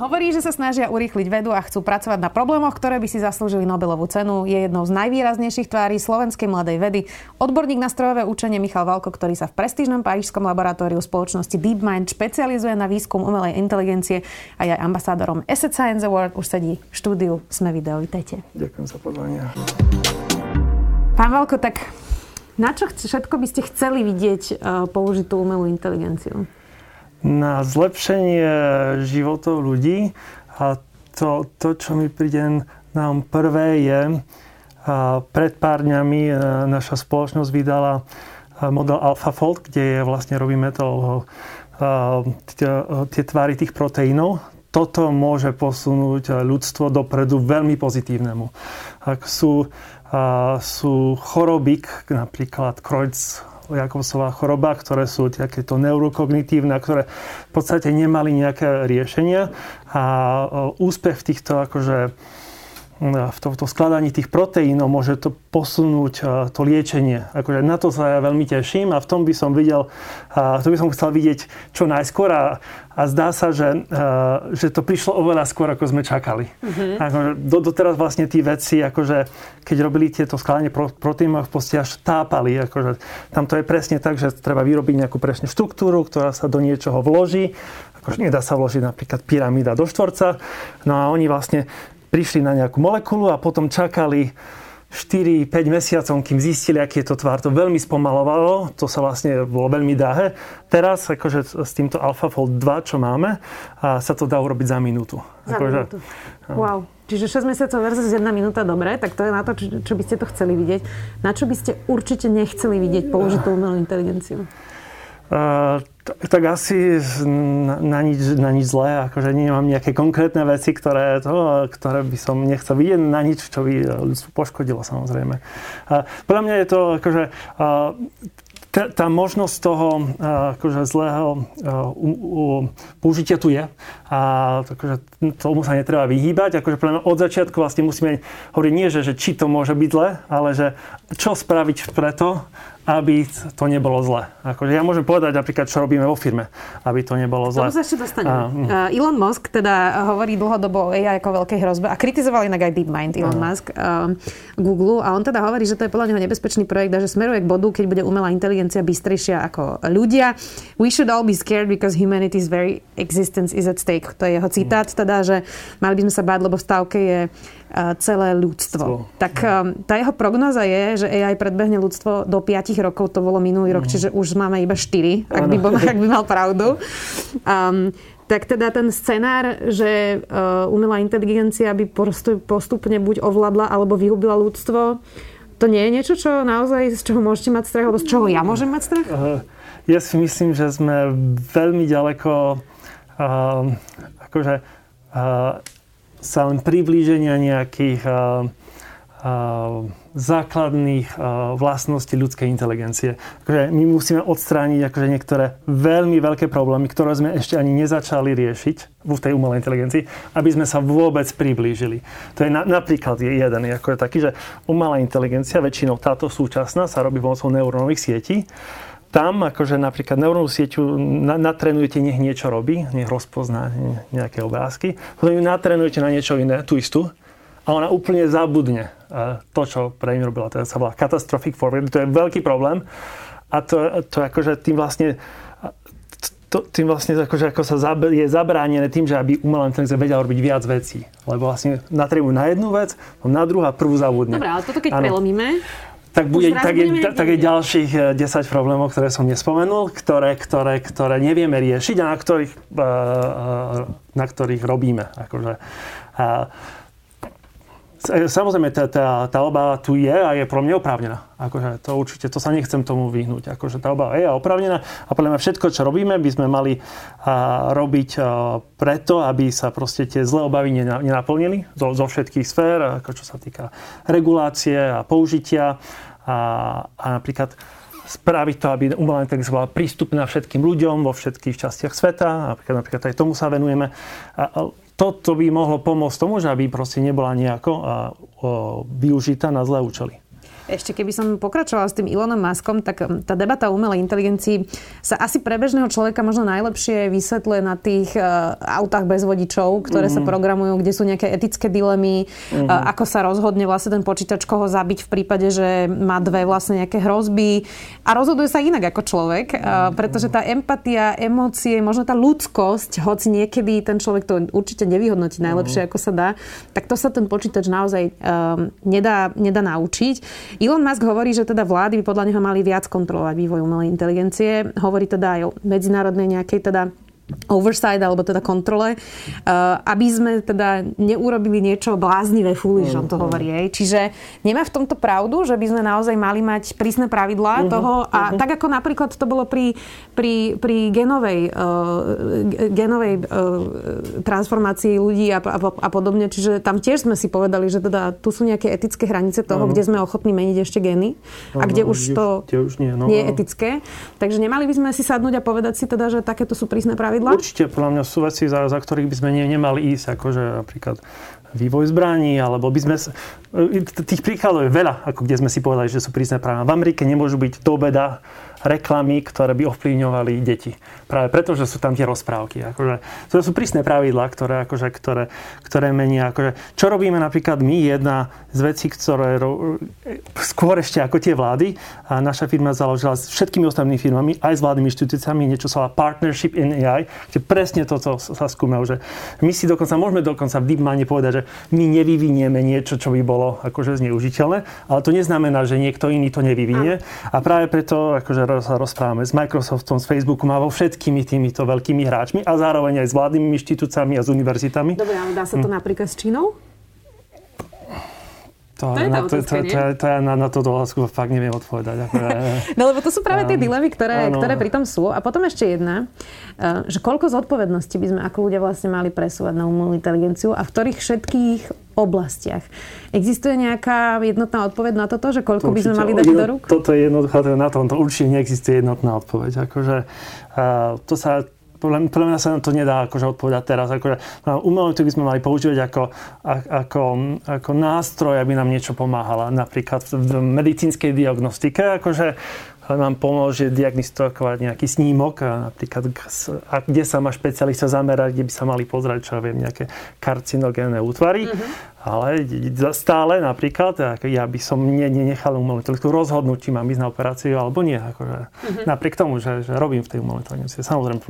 Hovorí, že sa snažia urýchliť vedu a chcú pracovať na problémoch, ktoré by si zaslúžili Nobelovú cenu. Je jednou z najvýraznejších tvári slovenskej mladej vedy. Odborník na strojové učenie Michal Valko, ktorý sa v prestížnom parížskom laboratóriu spoločnosti DeepMind špecializuje na výskum umelej inteligencie a je aj ambasádorom Asset Science Award, už sedí v štúdiu Sme video. Vítajte. Ďakujem za pozvanie. Pán Valko, tak na čo všetko by ste chceli vidieť uh, použitú umelú inteligenciu? Na zlepšenie životov ľudí. A to, to čo mi príde nám prvé je, a pred pár dňami e, naša spoločnosť vydala e, model AlphaFold, kde je vlastne robíme to e, tie tvary tých proteínov. Toto môže posunúť ľudstvo dopredu veľmi pozitívnemu. Ak sú, sú choroby, napríklad Kreutz Jakobsová choroba, ktoré sú takéto neurokognitívne, ktoré v podstate nemali nejaké riešenia. A úspech v týchto akože v tomto skladaní tých proteínov môže to posunúť to liečenie. Akože na to sa ja veľmi teším a v tom by som videl, to by som chcel vidieť čo najskôr a, a zdá sa, že, že to prišlo oveľa skôr, ako sme čakali. Mm-hmm. Akože do, doteraz vlastne tí veci, akože keď robili tieto skladanie proteínov, v podstate až tápali. Akože tam to je presne tak, že treba vyrobiť nejakú presne štruktúru, ktorá sa do niečoho vloží. Akože nedá sa vložiť napríklad pyramída do štvorca. No a oni vlastne prišli na nejakú molekulu a potom čakali 4-5 mesiacov, kým zistili, aký je to tvar. To veľmi spomalovalo, to sa vlastne bolo veľmi dáhe. Teraz, akože s týmto AlphaFold 2, čo máme, a sa to dá urobiť za minútu. Za akože, minútu. Wow. Čiže 6 mesiacov versus 1 minúta, dobre, tak to je na to, čo, čo by ste to chceli vidieť. Na čo by ste určite nechceli vidieť použitú umelú inteligenciu? Uh, tak asi na, nič, na nič zlé, akože nemám nejaké konkrétne veci, ktoré, to, ktoré by som nechcel vidieť, na nič, čo by ľudstvo poškodilo samozrejme. Uh, podľa mňa je to akože uh, tá, tá možnosť toho akože zlého použitia tu je. A akože, tomu sa netreba vyhýbať. Akože od začiatku vlastne musíme hovoriť nie, že, že či to môže byť zle, ale že čo spraviť preto, aby to nebolo zle. Akože ja môžem povedať napríklad, čo robíme vo firme, aby to nebolo zle. Tomu sa ešte dostaneme. Uh, Elon Musk teda hovorí dlhodobo o AI ako veľkej hrozbe a kritizoval inak aj DeepMind Elon uh. Musk uh, Google a on teda hovorí, že to je podľa neho nebezpečný projekt a že smeruje k bodu, keď bude umelá inteligencia bystrejšia ako ľudia. We should all be scared because humanity's very existence is at stake. To je jeho citát, teda, že mali by sme sa báť, lebo v stávke je celé ľudstvo. Tak tá jeho prognoza je, že AI predbehne ľudstvo do 5 rokov, to bolo minulý rok, mm. čiže už máme iba 4, ak by, bol, ak by mal pravdu. Um, tak teda ten scenár, že uh, umelá inteligencia by postupne buď ovládla alebo vyhubila ľudstvo, to nie je niečo, čo naozaj, z čoho môžete mať strach, alebo z čoho ja môžem mať strach? Ja si myslím, že sme veľmi ďaleko uh, akože uh, sa len priblíženia nejakých základných vlastností ľudskej inteligencie. Akože my musíme odstrániť akože niektoré veľmi veľké problémy, ktoré sme ešte ani nezačali riešiť v tej umelej inteligencii, aby sme sa vôbec priblížili. To je na, napríklad jeden, ako je taký, že umelá inteligencia, väčšinou táto súčasná, sa robí pomocou neurónových sietí tam akože napríklad neurónovú sieťu natrenujete, nech niečo robí, nech rozpozná nejaké obrázky, potom ju natrenujete na niečo iné, tú istú, a ona úplne zabudne e, to, čo pre ňu robila. To sa volá catastrophic forward, to je veľký problém. A to, to akože tým vlastne to, tým vlastne akože ako sa zab, je zabránené tým, že aby umelá inteligencia vedela robiť viac vecí. Lebo vlastne natrebujú na jednu vec, na druhú a prvú zabudne. Dobre, ale toto keď ano. prelomíme, tak, bude, tak, je, tak je ďalších 10 eh, problémov, ktoré som nespomenul, ktoré, ktoré, ktoré nevieme riešiť a na ktorých, eh, eh, na ktorých robíme. Akože, Samozrejme, tá, tá, tá obava tu je a je pro mňa oprávnená. Akože to určite, to sa nechcem tomu vyhnúť. Akože tá obava je oprávnená a podľa mňa všetko, čo robíme, by sme mali a, robiť a, preto, aby sa proste tie zlé obavy nenaplnili zo, zo všetkých sfér, ako čo sa týka regulácie a použitia a, a napríklad spraviť to, aby umelá inteligencia bola prístupná všetkým ľuďom vo všetkých častiach sveta. Napríklad, napríklad aj tomu sa venujeme. A, toto by mohlo pomôcť tomu, že aby proste nebola nejako využitá na zlé účely. Ešte keby som pokračovala s tým Elonom Muskom, tak um, tá debata o umelej inteligencii sa asi pre bežného človeka možno najlepšie vysvetľuje na tých uh, autách bez vodičov, ktoré mm-hmm. sa mhm. programujú, kde sú nejaké etické dilemy, mm-hmm. uh, ako sa rozhodne vlastne ten počítač koho zabiť v prípade, že má dve vlastne nejaké hrozby a rozhoduje sa inak ako človek, uh, pretože tá empatia, emócie, možno tá ľudskosť, hoci niekedy ten človek to určite nevyhodnotí najlepšie, mm-hmm. ako sa dá, tak to sa ten počítač naozaj um, nedá, nedá naučiť. Elon Musk hovorí, že teda vlády by podľa neho mali viac kontrolovať vývoj umelej inteligencie. Hovorí teda aj o medzinárodnej nejakej teda oversight, alebo teda kontrole, uh, aby sme teda neurobili niečo bláznivé, on to mm, hovorí. Aj. Čiže nemá v tomto pravdu, že by sme naozaj mali mať prísne pravidlá uh-huh, toho a uh-huh. tak ako napríklad to bolo pri, pri, pri genovej, uh, genovej uh, transformácii ľudí a, a, a podobne, čiže tam tiež sme si povedali, že teda tu sú nejaké etické hranice toho, uh-huh. kde sme ochotní meniť ešte geny a kde už to kde už nie, no, nie je etické. Takže nemali by sme si sadnúť a povedať si teda, že takéto sú prísne pravidlá pravidla? Určite, podľa mňa sú veci, za, za ktorých by sme ne, nemali ísť, akože napríklad vývoj zbraní, alebo by sme... Tých príkladov je veľa, ako kde sme si povedali, že sú prísne práva. V Amerike nemôžu byť do obeda reklamy, ktoré by ovplyvňovali deti. Práve preto, že sú tam tie rozprávky. Akože, to sú prísne pravidlá, ktoré, akože, ktoré, ktoré menia. Akože, čo robíme napríklad my? Jedna z vecí, ktoré ro, skôr ešte ako tie vlády, a naša firma založila s všetkými ostatnými firmami, aj s vládnymi inštitúciami, niečo sa volá Partnership in AI, kde presne toto sa skúmajú, že my si dokonca, môžeme dokonca v DeepMind povedať, že my nevyvinieme niečo, čo by bolo akože zneužiteľné, ale to neznamená, že niekto iný to nevyvinie. A práve preto akože sa rozprávame s Microsoftom, s Facebookom a vo všetkými týmito veľkými hráčmi a zároveň aj s vládnymi inštitúciami a s univerzitami. Dobre, ale dá sa to hm. napríklad s Čínou? To, to, je na, to, to, to, to, ja na, na túto otázku fakt neviem odpovedať. Ako, no lebo to sú práve tie dilemy, ktoré, ktoré pri tom sú. A potom ešte jedna, eh, že koľko zodpovednosti by sme ako ľudia vlastne mali presúvať na umelú inteligenciu a v ktorých všetkých oblastiach. Existuje nejaká jednotná odpoveď na toto, že koľko to by sme mali dať do rúk? Toto je jednoduché, na tom to určite neexistuje jednotná odpoveď. Akože, uh, to sa podľa, podľa mňa sa na to nedá akože odpovedať teraz. Akože, no, umelú by sme mali používať ako, ako, ako nástroj, aby nám niečo pomáhala. Napríklad v medicínskej diagnostike, akože nám pomôže diagnostikovať nejaký snímok, a napríklad a kde sa má špecialista zamerať, kde by sa mali pozrieť, čo ja viem, nejaké karcinogénne útvary. Mm-hmm. Ale stále napríklad, ja by som nenechal umelú inteligenciu rozhodnúť, či mám ísť na operáciu alebo nie. Akože, mm-hmm. Napriek tomu, že, že robím v tej umelej inteligencii. Samozrejme,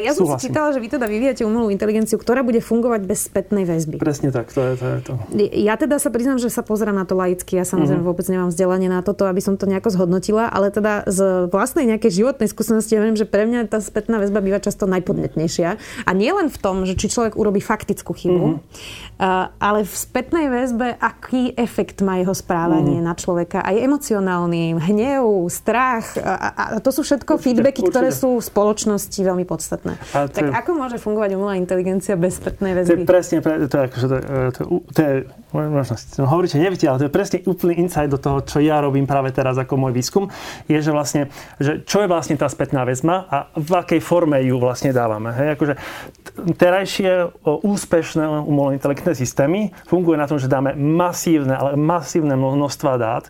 ja som si čítala, že vy teda vyvíjate umelú inteligenciu, ktorá bude fungovať bez spätnej väzby. Presne tak, to je to. Je to. Ja teda sa priznám, že sa pozerám na to laicky. Ja samozrejme mm-hmm. vôbec nemám vzdelanie na toto, aby som to nejako zhodnotila, ale teda z vlastnej nejakej životnej skúsenosti ja viem, že pre mňa tá spätná väzba býva často najpodnetnejšia. A nie len v tom, že či človek urobí faktickú chybu, mm-hmm. ale v spätnej väzbe, aký efekt má jeho správanie mm-hmm. na človeka, aj emocionálny, hnev, strach. A, a to sú všetko určite, feedbacky, určite. ktoré sú v spoločnosti veľmi podstatné podstatné. A tak je, ako môže fungovať umelá inteligencia bez spätnej väzby? To je presne, to je, akože, to, to, to je možno no, hovoríte, neviete, ale to je presne úplný insight do toho, čo ja robím práve teraz ako môj výskum, je, že vlastne, že čo je vlastne tá spätná väzba a v akej forme ju vlastne dávame. Hej? Akože terajšie úspešné umelé inteligentné systémy fungujú na tom, že dáme masívne, ale masívne množstva dát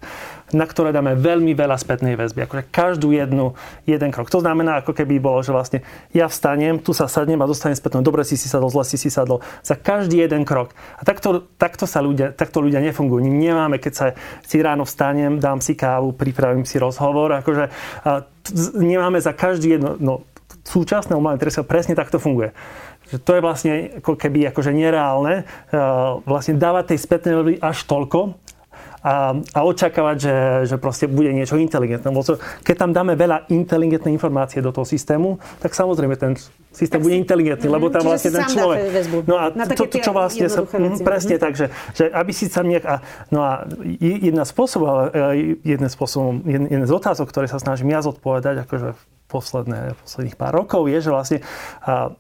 na ktoré dáme veľmi veľa spätnej väzby. Akože každú jednu, jeden krok. To znamená, ako keby bolo, že vlastne ja vstanem, tu sa sadnem a dostanem spätnú. Dobre si si sadol, zle si si sadol. Za každý jeden krok. A takto, takto, sa ľudia, takto ľudia nefungujú. Nemáme, keď sa si ráno vstanem, dám si kávu, pripravím si rozhovor. Akože, nemáme za každý jedno... No, súčasné umelé sa presne takto funguje že to je vlastne ako keby akože nereálne vlastne dávať tej spätnej väzby až toľko, a, a očakávať, že, že proste bude niečo inteligentné. Keď tam dáme veľa inteligentnej informácie do toho systému, tak samozrejme ten systém tak bude inteligentný, lebo tam vlastne ten človek... No a to, to, čo vlastne sa... Mm, presne mm. tak, že, že aby si sa nejak... A, no a jedna spôsob, e, jeden spôsob, jeden z otázok, ktoré sa snažím ja zodpovedať, akože posledné, posledných pár rokov, je, že vlastne a,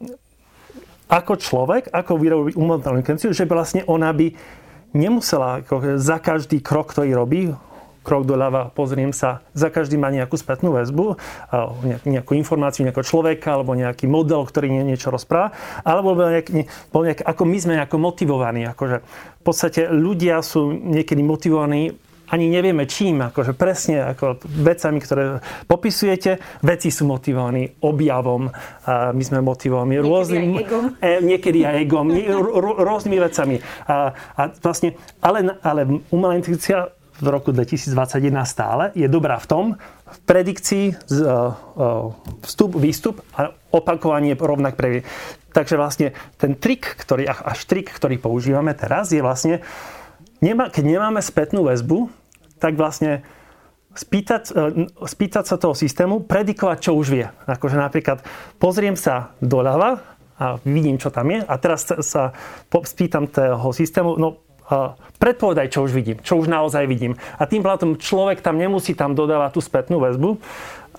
ako človek, ako vyrobiť umelú inteligenciu, že vlastne ona by nemusela ako za každý krok, ktorý robí, krok doľava, pozriem sa, za každý má nejakú spätnú väzbu, nejakú informáciu nejakého človeka, alebo nejaký model, ktorý nie niečo rozpráva, alebo bol nejak, ako my sme nejako motivovaní. Akože v podstate ľudia sú niekedy motivovaní ani nevieme čím, akože presne ako vecami, ktoré popisujete. Veci sú motivovaní objavom, my sme motivovaní rôznym... E, niekedy aj egom. rôznymi vecami. A, a vlastne, ale, ale umelá inteligencia v roku 2021 stále je dobrá v tom, v predikcii e, e, vstup, výstup a opakovanie rovnak pre. Takže vlastne ten trik, ktorý, až trik, ktorý používame teraz, je vlastne, keď nemáme spätnú väzbu, tak vlastne spýtať, e, spýtať sa toho systému, predikovať, čo už vie. Akože napríklad pozriem sa doľava a vidím, čo tam je a teraz sa spýtam toho systému, no predpovedaj, čo už vidím, čo už naozaj vidím. A tým pádom človek tam nemusí tam dodávať tú spätnú väzbu,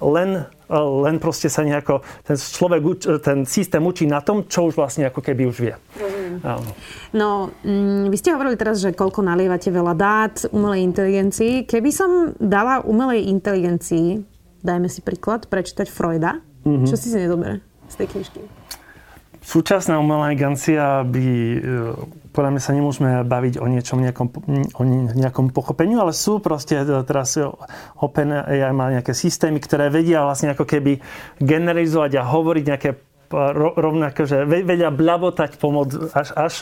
len, len proste sa nejako ten človek, ten systém učí na tom, čo už vlastne ako keby už vie. No, mm, vy ste hovorili teraz, že koľko nalievate veľa dát umelej inteligencii. Keby som dala umelej inteligencii, dajme si príklad, prečítať Freuda, mm-hmm. čo si si nezobere z tej knižky? Súčasná umelá inteligencia by podľa mňa sa nemôžeme baviť o niečom nejakom, o nejakom pochopeniu, ale sú proste e, teraz OpenAI má nejaké systémy, ktoré vedia vlastne ako keby generalizovať a hovoriť nejaké rovnako, že vedia blabotať pomoc až, až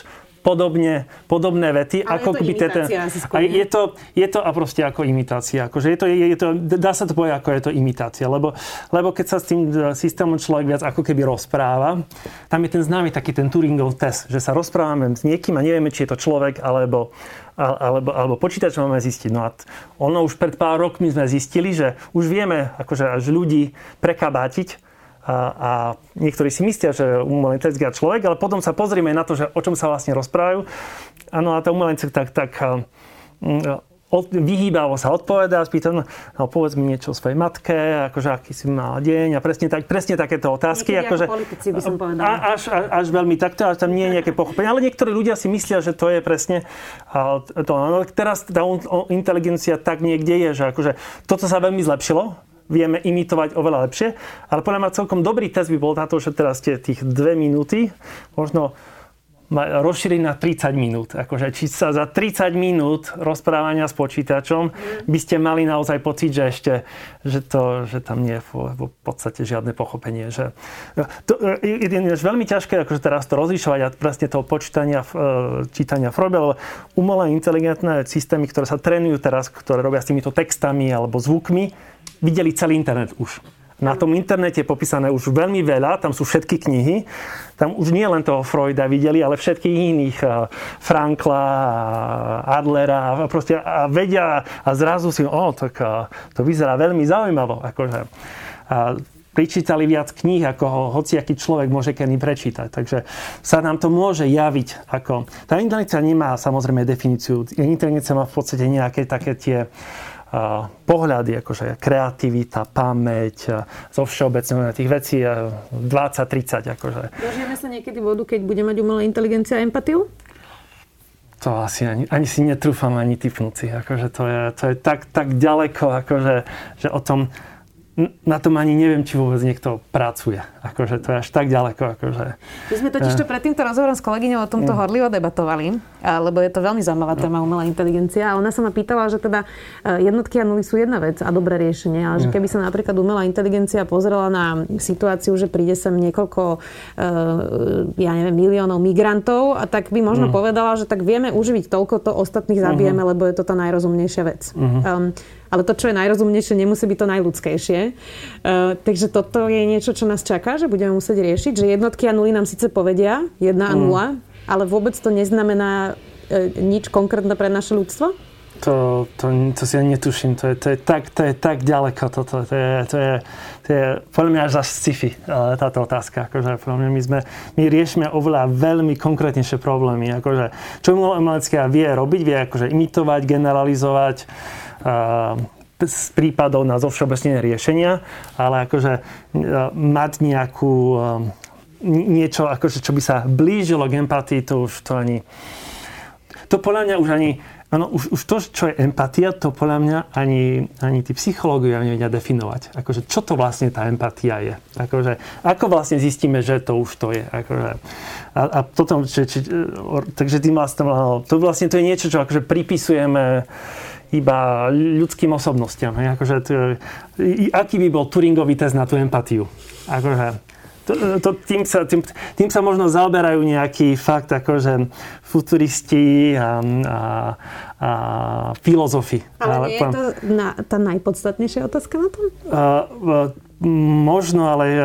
podobne, podobné vety. Ale ako je to keby ten, a je, to, je to a proste ako imitácia. Akože je to, je, je to, dá sa to povedať, ako je to imitácia. Lebo, lebo keď sa s tým e, systémom človek viac ako keby rozpráva, tam je ten známy taký ten Turingov test, že sa rozprávame s niekým a nevieme, či je to človek alebo, alebo, alebo počítač máme zistiť. No a ono už pred pár rokmi sme zistili, že už vieme akože až ľudí prekabátiť a, a niektorí si myslia, že umelá inteligencia človek, ale potom sa pozrieme na to, že o čom sa vlastne rozprávajú. Áno, a tá umelá tak, tak od, vyhýbavo sa odpovedá, spýta, no, no povedz mi niečo o svojej matke, akože aký si mal deň a presne, tak, presne takéto otázky. akože, ako politici by som povedala. Až, až, až veľmi takto, až tam nie je nejaké pochopenie. Ale niektorí ľudia si myslia, že to je presne to. No, teraz tá inteligencia tak niekde je, že akože toto sa veľmi zlepšilo, vieme imitovať oveľa lepšie. Ale podľa mňa celkom dobrý test by bol na že teraz tie tých dve minúty možno rozšíriť na 30 minút. Akože, či sa za 30 minút rozprávania s počítačom by ste mali naozaj pocit, že ešte, že, to, že tam nie je v, podstate žiadne pochopenie. Že, to je, je veľmi ťažké akože teraz to rozlišovať a presne toho počítania, e, čítania Freuda, lebo umelé inteligentné systémy, ktoré sa trénujú teraz, ktoré robia s týmito textami alebo zvukmi, videli celý internet už. Na tom internete je popísané už veľmi veľa, tam sú všetky knihy. Tam už nie len toho Freuda videli, ale všetkých iných. Frankla, Adlera a, proste, a vedia a zrazu si, o, tak to vyzerá veľmi zaujímavo. Akože. A prečítali viac kníh, ako ho hociaký človek môže kedy prečítať. Takže sa nám to môže javiť ako... Tá inteligencia nemá samozrejme definíciu. Inteligencia má v podstate nejaké také tie pohľady, akože kreativita, pamäť, zo všeobecného tých vecí 20-30. Akože. Dožijeme sa niekedy vodu, keď bude mať umelá inteligencia a empatiu? To asi ani, ani si netrúfam ani typnúť si. Akože to je, to je tak, tak ďaleko, akože, že o tom na tom ani neviem, či vôbec niekto pracuje. Akože to je až tak ďaleko. Akože, My sme totiž to pred týmto rozhovorom s kolegyňou o tomto mm. horlivo debatovali, lebo je to veľmi zaujímavá téma umelá inteligencia. A ona sa ma pýtala, že teda e, jednotky a nuly sú jedna vec a dobré riešenie, ale že mm. keby sa napríklad umelá inteligencia pozrela na situáciu, že príde sem niekoľko, e, ja neviem, miliónov migrantov, a tak by možno mm. povedala, že tak vieme uživiť toľko, to ostatných zabijeme, mm-hmm. lebo je to tá najrozumnejšia vec. Mm-hmm. Um, ale to, čo je najrozumnejšie, nemusí byť to najľudskejšie. Uh, takže toto je niečo, čo nás čaká, že budeme musieť riešiť, že jednotky a nuly nám síce povedia, jedna a mm. nula, mm. ale vôbec to neznamená uh, nič konkrétne pre naše ľudstvo? To, to, to si ja netuším, to je, to je, tak, to je tak ďaleko toto, to je, to je, to je podľa mňa až za sci-fi táto otázka, akože podľa mňa my sme, my riešime oveľa veľmi konkrétnejšie problémy, akože čo umelecká vie robiť, vie akože imitovať, generalizovať, z prípadov na zovšeobecnenie riešenia, ale akože mať nejakú niečo, akože, čo by sa blížilo k empatii, to už to ani... To podľa mňa už ani Ano, už, už to, čo je empatia, to podľa mňa ani, ani tí psychológovia nevedia definovať. Akože, čo to vlastne tá empatia je? Akože, ako vlastne zistíme, že to už to je? Akože, a, a potom, či, či, takže tým vlastne, to vlastne to je niečo, čo akože pripisujeme iba ľudským osobnostiam. Hej? Akože, to, aký by bol Turingový test na tú empatiu? Akože, to, to, tým, sa, tým, tým sa možno zaoberajú nejaký fakt akože futuristi a, a, a filozofi. Ale, ale nie je to na, tá najpodstatnejšia otázka na tom? Uh, uh, možno, ale uh,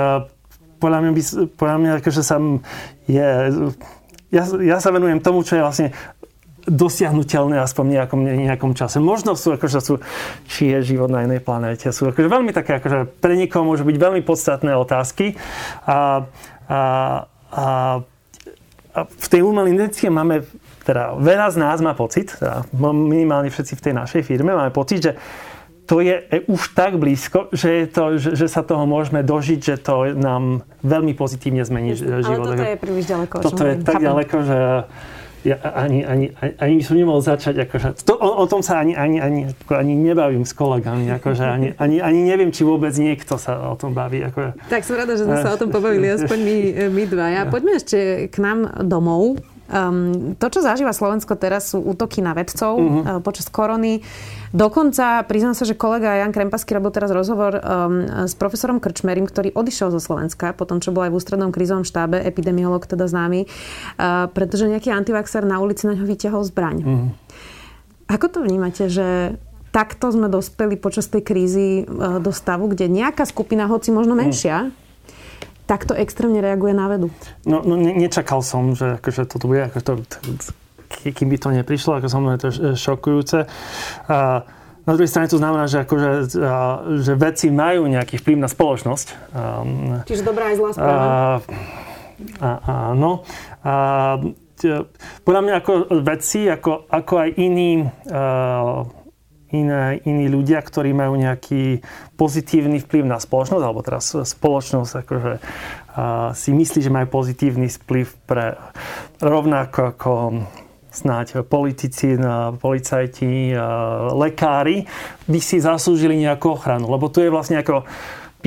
podľa mňa, by, podľa mňa akože sa je, ja, ja sa venujem tomu, čo je vlastne dosiahnutelné aspoň v nejakom, nejakom čase. Možno sú, akože sú, či je život na inej planéte. Sú akože veľmi také, akože pre niekoho môžu byť veľmi podstatné otázky. A, a, a, a v tej umelej inteligencie máme, teda veľa z nás má pocit, teda minimálne všetci v tej našej firme máme pocit, že to je už tak blízko, že, je to, že, že sa toho môžeme dožiť, že to nám veľmi pozitívne zmení život. Ale toto je príliš ďaleko. Toto je tak ďaleko, že ja ani, ani, ani som nemohol začať, akože, to, o, o tom sa ani, ani, ani, ako, ani nebavím s kolegami, akože, ani, ani, ani neviem, či vôbec niekto sa o tom baví. Ako, tak som rada, že sme sa o tom pobavili, aspoň my, my Ja Poďme ešte k nám domov. Um, to, čo zažíva Slovensko teraz, sú útoky na vedcov uh-huh. uh, počas korony. Dokonca, priznám sa, že kolega Jan Krempasky robil teraz rozhovor um, s profesorom Krčmerim, ktorý odišiel zo Slovenska, potom čo bol aj v ústrednom krízovom štábe, epidemiolog teda známy, uh, pretože nejaký antivaxer na ulici na ňo vyťahol zbraň. Uh-huh. Ako to vnímate, že takto sme dospeli počas tej krízy uh, do stavu, kde nejaká skupina, hoci možno menšia, uh takto extrémne reaguje na vedu? No, no ne, nečakal som, že akože toto bude, ako to, kým by to neprišlo, ako som je to šokujúce. A, na druhej strane to znamená, že, akože, že veci majú nejaký vplyv na spoločnosť. Čiže dobrá aj zlá správa. Áno. A, podľa mňa ako vedci, ako, ako aj iní iné, iní ľudia, ktorí majú nejaký pozitívny vplyv na spoločnosť, alebo teraz spoločnosť akože, a, si myslí, že majú pozitívny vplyv pre rovnako ako snáď politici, policajti, lekári, by si zaslúžili nejakú ochranu. Lebo tu je vlastne ako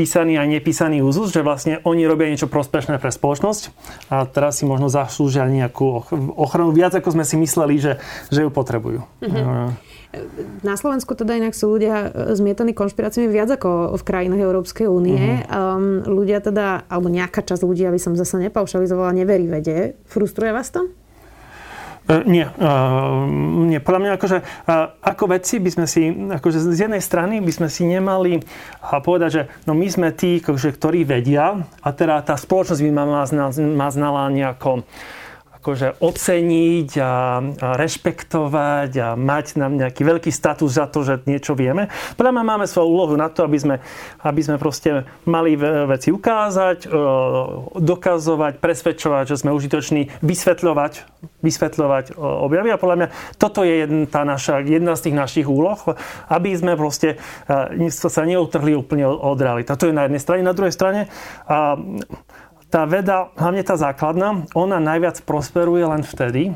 písaný a nepísaný úzus, že vlastne oni robia niečo prospešné pre spoločnosť a teraz si možno zaslúžia nejakú ochranu viac, ako sme si mysleli, že, že ju potrebujú. Mm-hmm. Na Slovensku teda inak sú ľudia zmietaní konšpiráciami viac ako v krajinách Európskej únie. Uh-huh. Um, ľudia teda, alebo nejaká časť ľudí, aby som zase nepaušalizovala, neverí vede. Frustruje vás to? Uh, nie. Uh, nie. Podľa mňa akože, uh, ako vedci by sme si, akože z jednej strany by sme si nemali povedať, že no my sme tí, akože, ktorí vedia a teda tá spoločnosť by ma, ma znala nejako akože oceniť a, a rešpektovať a mať nám nejaký veľký status za to, že niečo vieme. Podľa mňa máme svoju úlohu na to, aby sme, aby sme proste mali veci ukázať, e, dokazovať, presvedčovať, že sme užitoční, vysvetľovať, vysvetľovať objavy. A podľa mňa toto je jedna, tá naša, jedna z tých našich úloh, aby sme proste e, sa neutrhli úplne od reality. To je na jednej strane. Na druhej strane tá veda, hlavne tá základná, ona najviac prosperuje len vtedy,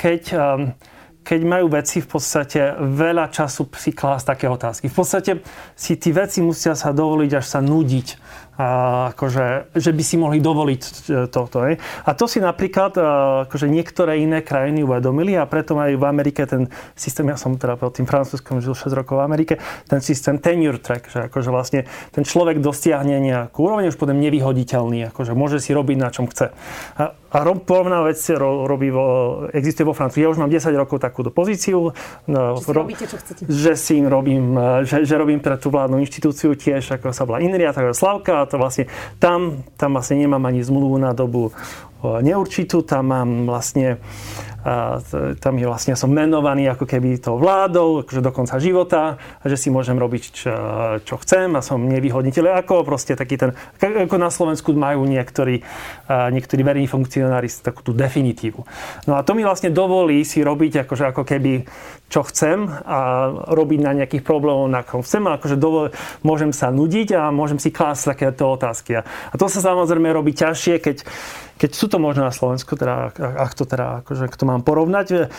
keď, um, keď majú veci v podstate veľa času si klásť také otázky. V podstate si tí veci musia sa dovoliť až sa nudiť a akože, že by si mohli dovoliť e, toto. Ne? A to si napríklad e, akože niektoré iné krajiny uvedomili a preto majú v Amerike ten systém, ja som teda pod tým francúzskom žil 6 rokov v Amerike, ten systém tenure track, že akože vlastne ten človek dosiahne nejakú úroveň, už potom nevyhoditeľný, akože môže si robiť na čom chce. A, a rob, podobná vec ro, robí vo, existuje vo Francúzsku. Ja už mám 10 rokov takúto pozíciu. No, ro, robíte, čo chcete. Že si robím, e, že, že robím pre tú vládnu inštitúciu tiež, ako sa bola Inria, tak Slavka, to vlastne tam, tam vlastne nemám ani zmluvu na dobu neurčitú, tam mám vlastne tam je vlastne, som menovaný ako keby to vládou, akože do konca života, že si môžem robiť čo, čo chcem a som nevyhodniteľ ako proste taký ten, ako na Slovensku majú niektorí, niektorí verejní funkcionári takú tú definitívu. No a to mi vlastne dovolí si robiť akože ako keby čo chcem a robiť na nejakých problémov, na kom chcem akože dovol, môžem sa nudiť a môžem si klásť takéto otázky. A to sa samozrejme robí ťažšie, keď keď sú to možno na Slovensku, teda, ak to teda, akože, ak to mám porovnať,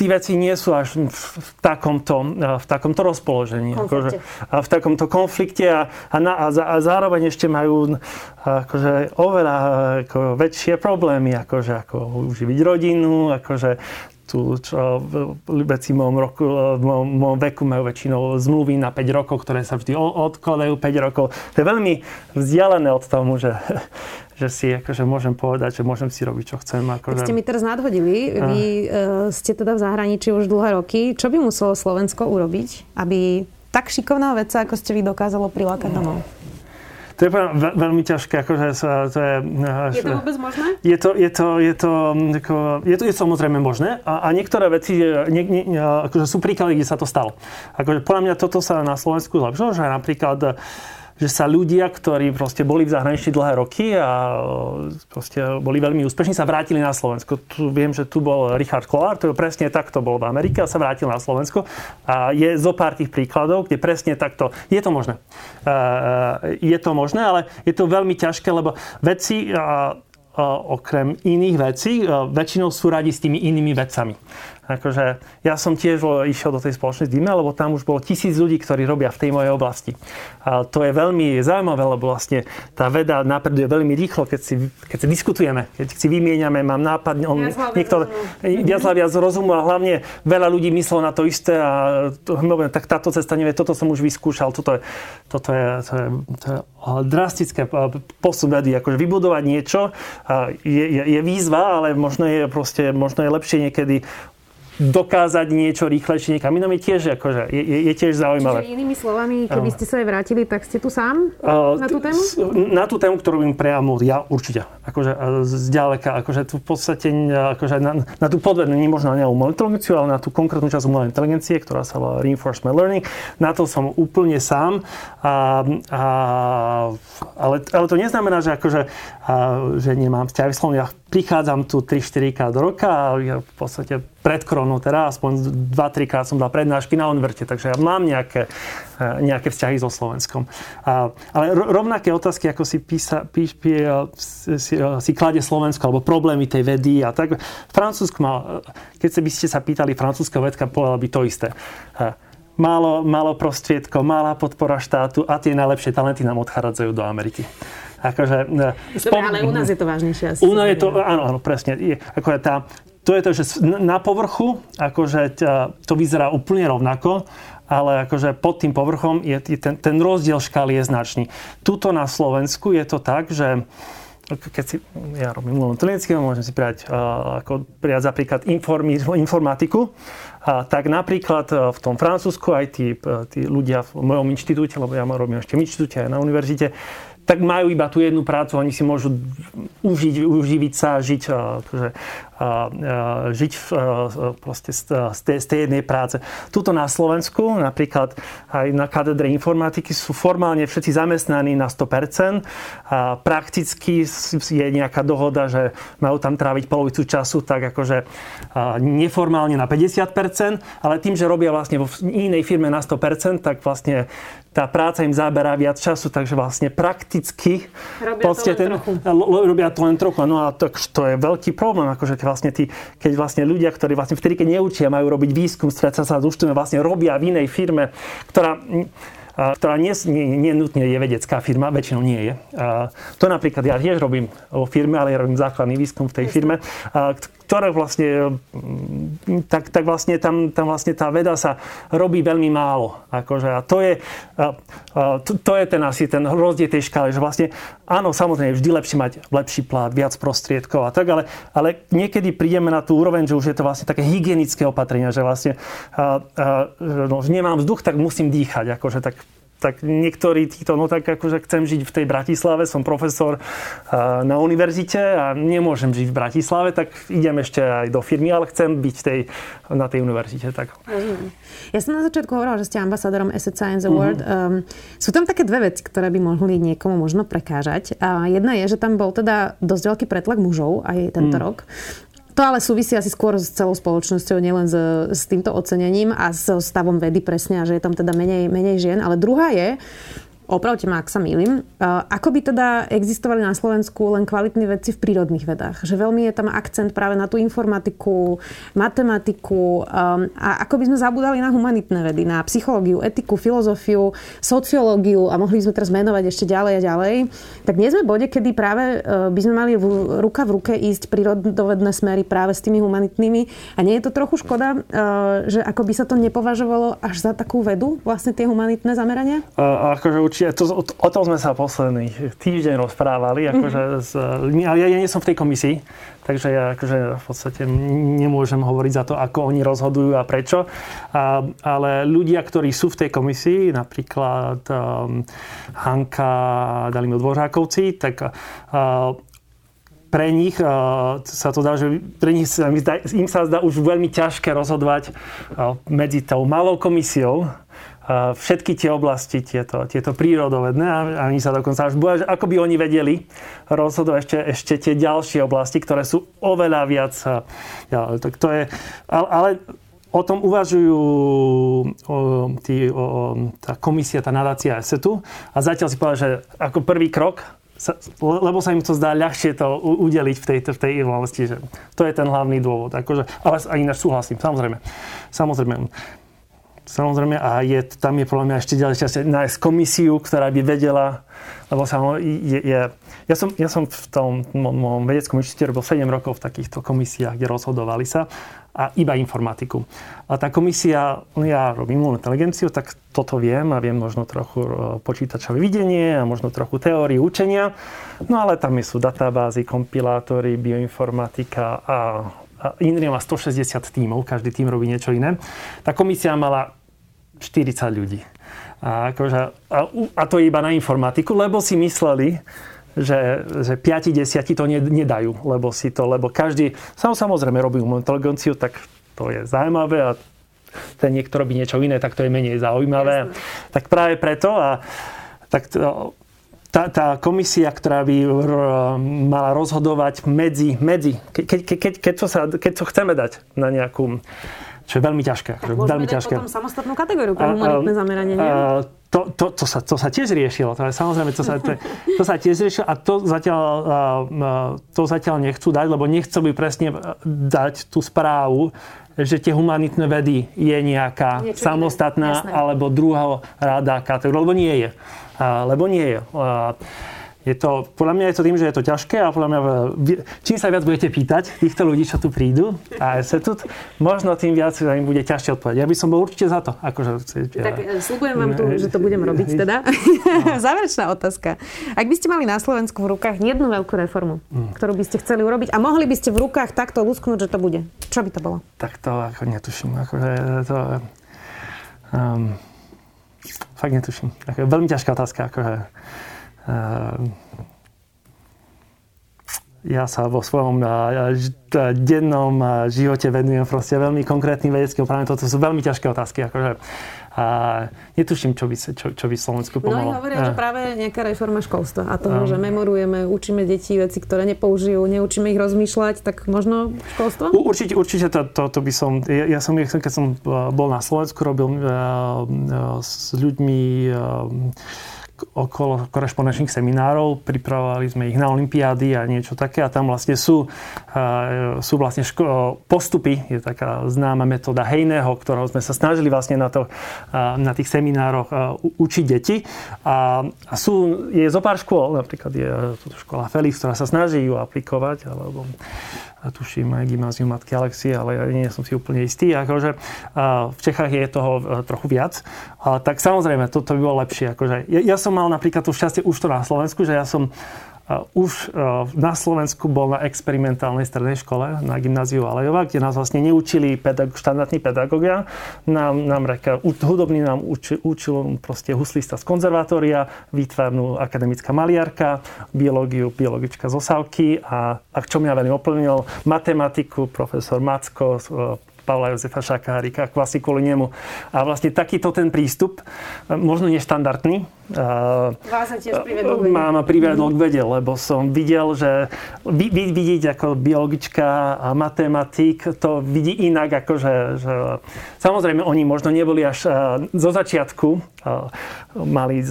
tí veci nie sú až v takomto, v takomto rozpoložení. Akože, a v takomto konflikte a, a, na, a, a zároveň ešte majú akože, oveľa ako, väčšie problémy, akože, ako uživiť rodinu, akože tu, čo veci v mojom, roku, v mojom, v mojom veku majú väčšinou zmluvy na 5 rokov, ktoré sa vždy odkladajú 5 rokov. To je veľmi vzdialené od tomu, že, že si akože môžem povedať, že môžem si robiť, čo chcem. Akože... Tak ste mi teraz nadhodili. Vy uh, ste teda v zahraničí už dlhé roky. Čo by muselo Slovensko urobiť, aby tak šikovná vec, ako ste vy dokázalo prilákať domov? To je veľmi ťažké. Akože to je, je to vôbec možné? Je to, je to, je to, ako, je to, je to samozrejme možné a, a niektoré veci nie, nie, akože sú príklady, kde sa to stalo. Akože podľa mňa toto sa na Slovensku zlepšilo, že napríklad že sa ľudia, ktorí proste boli v zahraničí dlhé roky a e, proste boli veľmi úspešní, sa vrátili na Slovensko. Tu, viem, že tu bol Richard Kolár, to je presne takto bol v Amerike a sa vrátil na Slovensko. A je zo pár tých príkladov, kde presne takto, je to možné. E, e, je to možné, ale je to veľmi ťažké, lebo veci okrem iných vecí, väčšinou sú radi s tými inými vecami. Akože ja som tiež išiel do tej spoločnej dime, lebo tam už bolo tisíc ľudí, ktorí robia v tej mojej oblasti. A to je veľmi zaujímavé, lebo vlastne tá veda napreduje veľmi rýchlo, keď si, keď si diskutujeme, keď si vymieňame, mám nápad, on, niekto viac viac rozumu a hlavne veľa ľudí myslelo na to isté a to, tak táto cesta nevie, toto som už vyskúšal, toto je, toto je, to je, to je drastické posun vedy, akože vybudovať niečo je, je, je výzva, ale možno je, proste, možno je lepšie niekedy dokázať niečo rýchlejšie niekam inam je tiež, akože, je, je, je tiež zaujímavé. Čiže inými slovami, keby ste sa aj vrátili, tak ste tu sám uh, na tú tému? Na tú tému, ktorú im priamo ja určite. Akože zďaleka. Akože tu v podstate akože na, na tú podvednú, nie možno na umelú inteligenciu, ale na tú konkrétnu časť umelej inteligencie, ktorá sa volá Reinforcement Learning. Na to som úplne sám. A, a, ale, ale to neznamená, že, akože, a, že nemám vzťahy. Ja prichádzam tu 3-4 krát do roka a ja v podstate pred koronou teda aspoň 2-3 krát som dal prednášky na univerzite, takže ja mám nejaké, e, nejaké vzťahy so Slovenskom. Ale rovnaké otázky, ako si, písa, píš, pí, si, si kladie Slovensko, alebo problémy tej vedy a tak. Francúzsko mal, keď by ste sa pýtali francúzska vedka, povedala by to isté e, málo, málo prostriedkov, malá podpora štátu a tie najlepšie talenty nám odchádzajú do Ameriky. Akože, e, spom... Dobre, ale u nás je to vážnejšie asi. U nás je to, áno, áno, presne. Je, ako je tá, to je to, že na povrchu akože to vyzerá úplne rovnako, ale akože pod tým povrchom je, ten, ten rozdiel škály je značný. Tuto na Slovensku je to tak, že keď si, ja robím umelú inteligenciu, môžem si prijať, ako prijať napríklad informi, informatiku, a tak napríklad v tom Francúzsku aj tí, tí ľudia v mojom inštitúte, lebo ja robím ešte v inštitúte aj na univerzite, tak majú iba tú jednu prácu, oni si môžu užiť, uživiť sa, žiť, akože, žiť proste z, tej, z tej jednej práce. Tuto na Slovensku, napríklad aj na katedre informatiky, sú formálne všetci zamestnaní na 100%. A prakticky je nejaká dohoda, že majú tam tráviť polovicu času, tak akože neformálne na 50%, ale tým, že robia vlastne vo inej firme na 100%, tak vlastne tá práca im zaberá viac času, takže vlastne prakticky robia, to, len ten, trochu. robia to len trochu. No a to, to je veľký problém, akože vlastne tí, keď vlastne ľudia, ktorí vlastne vtedy, keď neučia, majú robiť výskum, stretať sa s vlastne robia v inej firme, ktorá ktorá nie, nie, nie nutne je vedecká firma, väčšinou nie je. To napríklad ja tiež robím vo firme, ale ja robím základný výskum v tej firme, ktoré vlastne, mm, tak, tak vlastne tam, tam vlastne tá veda sa robí veľmi málo. Akože, a to je, to, to je ten asi ten rozdiel tej škály, že vlastne áno, samozrejme, vždy lepšie mať lepší plát, viac prostriedkov a tak, ale, ale niekedy prídeme na tú úroveň, že už je to vlastne také hygienické opatrenia, že vlastne a, a, no, nemám vzduch, tak musím dýchať. Akože, tak tak niektorí títo, no tak akože chcem žiť v tej Bratislave, som profesor na univerzite a nemôžem žiť v Bratislave, tak idem ešte aj do firmy, ale chcem byť tej, na tej univerzite. Tak. Ja som na začiatku hovorila, že ste ambasádorom Asset Science Award. Uh-huh. Um, sú tam také dve veci, ktoré by mohli niekomu možno prekážať. A jedna je, že tam bol teda dosť veľký pretlak mužov aj tento uh-huh. rok. To ale súvisí asi skôr s celou spoločnosťou, nielen s, s týmto ocenením a s stavom vedy presne, a že je tam teda menej, menej žien. Ale druhá je, opravte ma, ak sa milím, ako by teda existovali na Slovensku len kvalitní vedci v prírodných vedách? Že veľmi je tam akcent práve na tú informatiku, matematiku a ako by sme zabudali na humanitné vedy, na psychológiu, etiku, filozofiu, sociológiu a mohli by sme teraz menovať ešte ďalej a ďalej. Tak nie sme v bode, kedy práve e, by sme mali ruka v ruke ísť prírodovedné smery práve s tými humanitnými a nie je to trochu škoda, e, že ako by sa to nepovažovalo až za takú vedu, vlastne tie humanitné zamerania? A, akože určite, to, o, tom sme sa posledný týždeň rozprávali, akože mm-hmm. s, ale ja, ja nie som v tej komisii, takže ja akože v podstate nemôžem hovoriť za to, ako oni rozhodujú a prečo. A, ale ľudia, ktorí sú v tej komisii, napríklad um, Hanka a Dalimo Dvořákovci, tak uh, pre nich uh, sa to dá, že pre nich sa, im sa zdá už veľmi ťažké rozhodovať uh, medzi tou malou komisiou, všetky tie oblasti, tieto, tieto prírodovedné a oni sa dokonca až boja, ako by oni vedeli rozhodovať ešte, ešte tie ďalšie oblasti, ktoré sú oveľa viac. Ja, to, to je, ale, ale o tom uvažujú o, tí, o, tá komisia, tá nadácia ESETu a zatiaľ si povedal, že ako prvý krok sa, lebo sa im to zdá ľahšie to udeliť v, tejto, v tej oblasti, že to je ten hlavný dôvod. Akože, ale aj ináč súhlasím, samozrejme. Samozrejme. Samozrejme, a je, tam je podľa mňa ešte ďalšie nájsť komisiu, ktorá by vedela, lebo sa, je, je, ja, som, ja som v tom mojom vedeckom inštitúte robil 7 rokov v takýchto komisiách, kde rozhodovali sa a iba informatiku. A tá komisia, ja robím umelú inteligenciu, tak toto viem a viem možno trochu e, počítačové videnie a možno trochu teóriu učenia. No ale tam sú databázy, kompilátory, bioinformatika a Inria má 160 tímov, každý tým robí niečo iné. Tá komisia mala 40 ľudí. A, akože, a, a to je iba na informatiku, lebo si mysleli, že, že 5-10 to nedajú, lebo si to, lebo každý, sam, samozrejme robí umelú inteligenciu, tak to je zaujímavé a ten niekto robí niečo iné, tak to je menej zaujímavé. Jasne. Tak práve preto a tak to, tá, tá komisia, ktorá by mala rozhodovať medzi, medzi keď, keď, keď, keď, to sa, keď to chceme dať na nejakú čo je veľmi ťažké. Tak veľmi ťažké. potom samostatnú kategóriu pre humanitné zameranie, nie? A, to, to, to, sa, to sa tiež riešilo. To samozrejme, to sa, to, to sa tiež riešilo a to zatiaľ, to zatiaľ nechcú dať, lebo nechcú by presne dať tú správu, že tie humanitné vedy je nejaká Niečo samostatná alebo druhá rada kategória, lebo nie je lebo nie je. Je to, podľa mňa je to tým, že je to ťažké a podľa mňa čím sa viac budete pýtať týchto ľudí, čo tu prídu a sa tu, možno tým viac im bude ťažšie odpovedať. Ja by som bol určite za to. Akože, tak ja, slúbujem vám tu, že to budem robiť teda. No. Záverečná otázka. Ak by ste mali na Slovensku v rukách jednu veľkú reformu, mm. ktorú by ste chceli urobiť a mohli by ste v rukách takto lusknúť, že to bude, čo by to bolo? Tak to ako netuším. Akože to, um, fakt netuším. Ako, veľmi ťažká otázka. Akože, uh, ja sa vo svojom uh, dennom uh, živote venujem proste veľmi konkrétnym vedeckým plánom. Toto sú veľmi ťažké otázky. Akože, a netuším, čo by, čo, čo by Slovensku pomohlo. No hovoria, že práve nejaká reforma školstva a toho, že memorujeme, učíme deti veci, ktoré nepoužijú, neučíme ich rozmýšľať, tak možno školstvo? Určite, určite to, to, to by som, ja, ja som, keď som bol na Slovensku, robil uh, uh, s ľuďmi uh, okolo korešpondenčných seminárov, pripravovali sme ich na olympiády a niečo také a tam vlastne sú, sú vlastne ško- postupy, je taká známa metóda Hejného, ktorého sme sa snažili vlastne na, to, na tých seminároch učiť deti a, a sú, je zo pár škôl, napríklad je škola Felix, ktorá sa snaží ju aplikovať, alebo tuším aj gymnázium Matky Alexie, ale ja nie som si úplne istý. Akože, v Čechách je toho trochu viac. Tak samozrejme, toto by bolo lepšie. Akože, ja, ja som mal napríklad to šťastie už to na Slovensku, že ja som už na Slovensku bol na experimentálnej strednej škole na gymnáziu Alejova, kde nás vlastne neučili pedag- štandardní pedagógia. Nám, nám reka, hudobný nám učil, učil proste huslista z konzervatória, výtvarnú akademická maliarka, biológiu, biologička z Osavky a, a čo mňa veľmi oplnil, matematiku, profesor Macko, Pavla Jozefa Šakárika, kvasi kvôli nemu. A vlastne takýto ten prístup, možno neštandardný, Vás sa tiež privedol k vede. Máma privedol k vede, lebo som videl, že vy, vy, vidieť ako biologička a matematik to vidí inak, ako že, že samozrejme oni možno neboli až zo začiatku, mali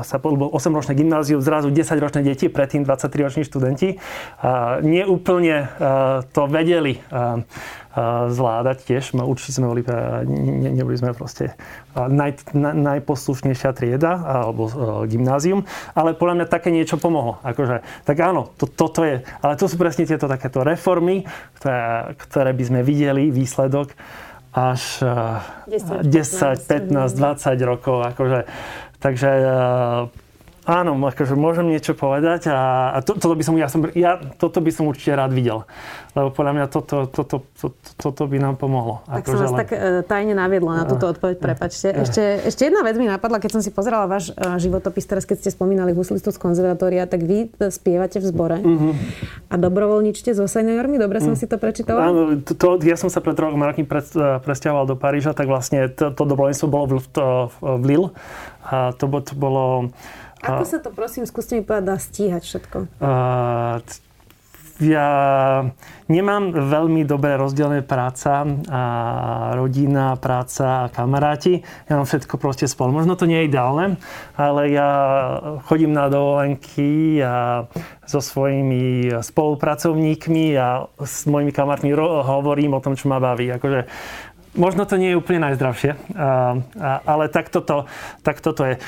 sa bol 8-ročné gymnázium, zrazu 10-ročné deti, predtým 23-roční študenti. Nie úplne to vedeli zvládať tiež. Určite sme boli, ne, neboli sme proste naj, na, najposlušnejšia trieda alebo gymnázium, ale podľa mňa také niečo pomohlo. Akože, tak áno, to, toto je, ale to sú presne tieto takéto reformy, ktoré, ktoré by sme videli, výsledok až 10, 10 15, 20 rokov. Akože, takže Áno, akože môžem niečo povedať a, a to, toto, by som, ja som, ja, toto by som určite rád videl. Lebo podľa mňa toto, toto, toto, toto by nám pomohlo. Tak akože, som vás len... tak uh, tajne naviedla na túto odpoveď, prepačte. Ešte, ešte jedna vec mi napadla, keď som si pozerala váš uh, životopis, teraz keď ste spomínali huslistu z konzervatória, tak vy e, spievate v zbore uh-huh. a dobrovoľničte so seniormi, dobre som uh-huh. si to prečítala? Áno, to, to, ja som sa pred troch rokmi pres, presťahoval do Paríža, tak vlastne to, to dobrovoľníctvo bolo v, to, v Lille a to, to bolo ako sa to, prosím, skúste mi povedať, dá stíhať všetko? Uh, ja nemám veľmi dobre rozdelené práca a rodina, práca a kamaráti. Ja mám všetko proste spolu. Možno to nie je ideálne, ale ja chodím na dovolenky a so svojimi spolupracovníkmi a s mojimi kamarátmi hovorím o tom, čo ma baví. Akože Možno to nie je úplne najzdravšie, ale tak toto, tak toto je.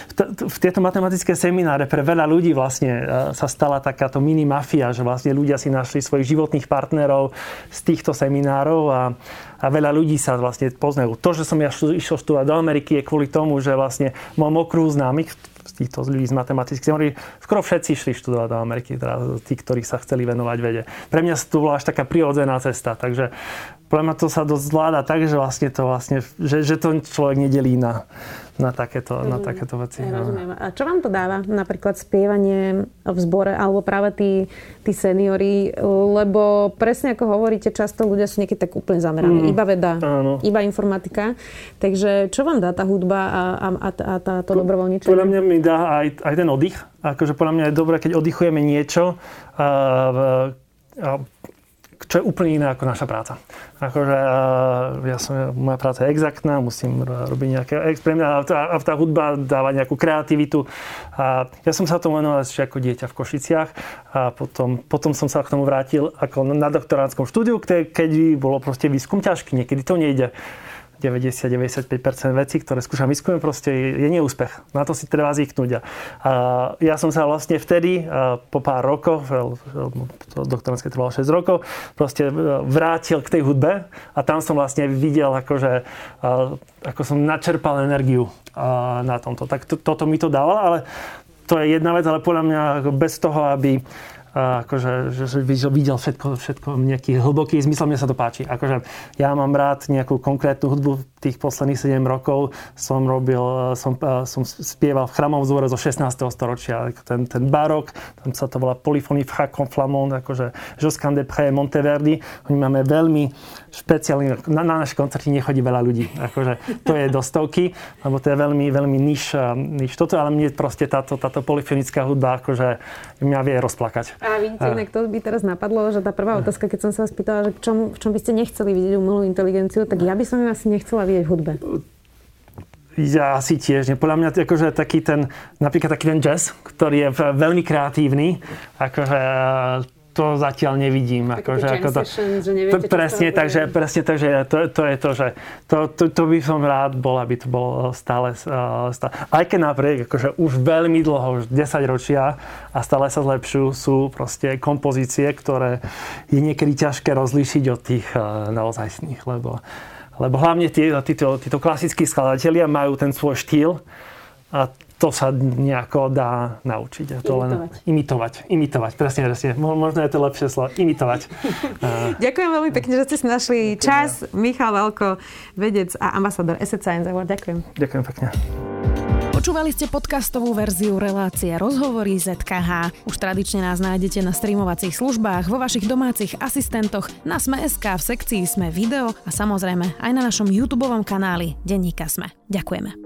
V tieto matematické semináre pre veľa ľudí vlastne sa stala takáto mini mafia, že vlastne ľudia si našli svojich životných partnerov z týchto seminárov a, a veľa ľudí sa vlastne poznajú. To, že som ja išiel študovať do Ameriky je kvôli tomu, že vlastne mám okruh známych, týchto ľudí z matematických teórií, skoro všetci šli študovať do Ameriky, teda tí, ktorí sa chceli venovať vede. Pre mňa to bola až taká prirodzená cesta, takže podľa mňa to sa dosť zvláda tak, že vlastne to vlastne, že, že to človek nedelí na, na, takéto, mm, na takéto veci. Ja, no. A čo vám to dáva? Napríklad spievanie v zbore alebo práve tí, tí seniory? Lebo presne ako hovoríte, často ľudia sú niekedy tak úplne zameraní. Mm, iba veda, áno. iba informatika. Takže čo vám dá tá hudba a, a, a, a táto po, dobrovoľničenie? Podľa mňa mi dá aj, aj ten oddych. Akože podľa mňa je dobré, keď oddychujeme niečo, a, a, čo je úplne iné ako naša práca. Akože ja som, moja práca je exaktná, musím robiť nejaké experimenty a a tá hudba dáva nejakú kreativitu. A ja som sa tomu venoval ešte ako dieťa v Košiciach a potom, potom som sa k tomu vrátil ako na doktoránskom štúdiu, keď bolo proste výskum ťažký, niekedy to nejde. 90-95% vecí, ktoré skúšam výskumom, proste je neúspech. Na to si treba zvyknúť. A ja som sa vlastne vtedy, po pár rokoch, to doktorantské trvalo 6 rokov, proste e, vrátil k tej hudbe a tam som vlastne videl, akože, ako som načerpal energiu na tomto. Tak to, toto mi to dávalo, ale to je jedna vec, ale podľa mňa bez toho, aby akože, že, videl všetko, všetko nejaký hlboký zmysel, mne sa to páči. Akože ja mám rád nejakú konkrétnu hudbu, tých posledných 7 rokov som robil, som, som spieval v chramovom zbore zo 16. storočia, ten, ten barok, tam sa to volá Polyphonie Fracon Flamand, akože Josquin de Pré, Monteverdi, oni máme veľmi špeciálny, na, na naše koncerty nechodí veľa ľudí, akože to je do stovky, lebo to je veľmi, veľmi niž, niž toto, ale mne proste táto, táto polyfonická hudba, akože mňa vie rozplakať. A vidíte, inak to by teraz napadlo, že tá prvá otázka, keď som sa vás pýtala, že v čom, v čom by ste nechceli vidieť umelú inteligenciu, tak ja by som ju asi nechcela vidieť v hudbe. Ja asi tiež. Podľa mňa akože taký ten, napríklad taký ten jazz, ktorý je veľmi kreatívny, akože to zatiaľ nevidím. Ako, že, ako to, session, že neviete, presne, takže, presne takže to, to je to, že to, to, to by som rád bol, aby to bolo stále, uh, stále. Aj keď napriek, akože už veľmi dlho, už 10 ročia a stále sa zlepšujú, sú proste kompozície, ktoré je niekedy ťažké rozlíšiť od tých uh, naozajstných, lebo, lebo hlavne tí, títo, títo klasickí skladatelia majú ten svoj štýl a to sa nejako dá naučiť. A to imitovať. len imitovať. Imitovať, presne, presne. Možno je to lepšie slovo. Imitovať. Ďakujem veľmi pekne, že ste si našli čas. Michal Valko, vedec a ambasador Asset Science Award. Ďakujem. Ďakujem pekne. Počúvali ste podcastovú verziu relácie Rozhovory ZKH. Už tradične nás nájdete na streamovacích službách, vo vašich domácich asistentoch, na Sme.sk, v sekcii Sme video a samozrejme aj na našom YouTube kanáli Denníka Sme. Ďakujeme.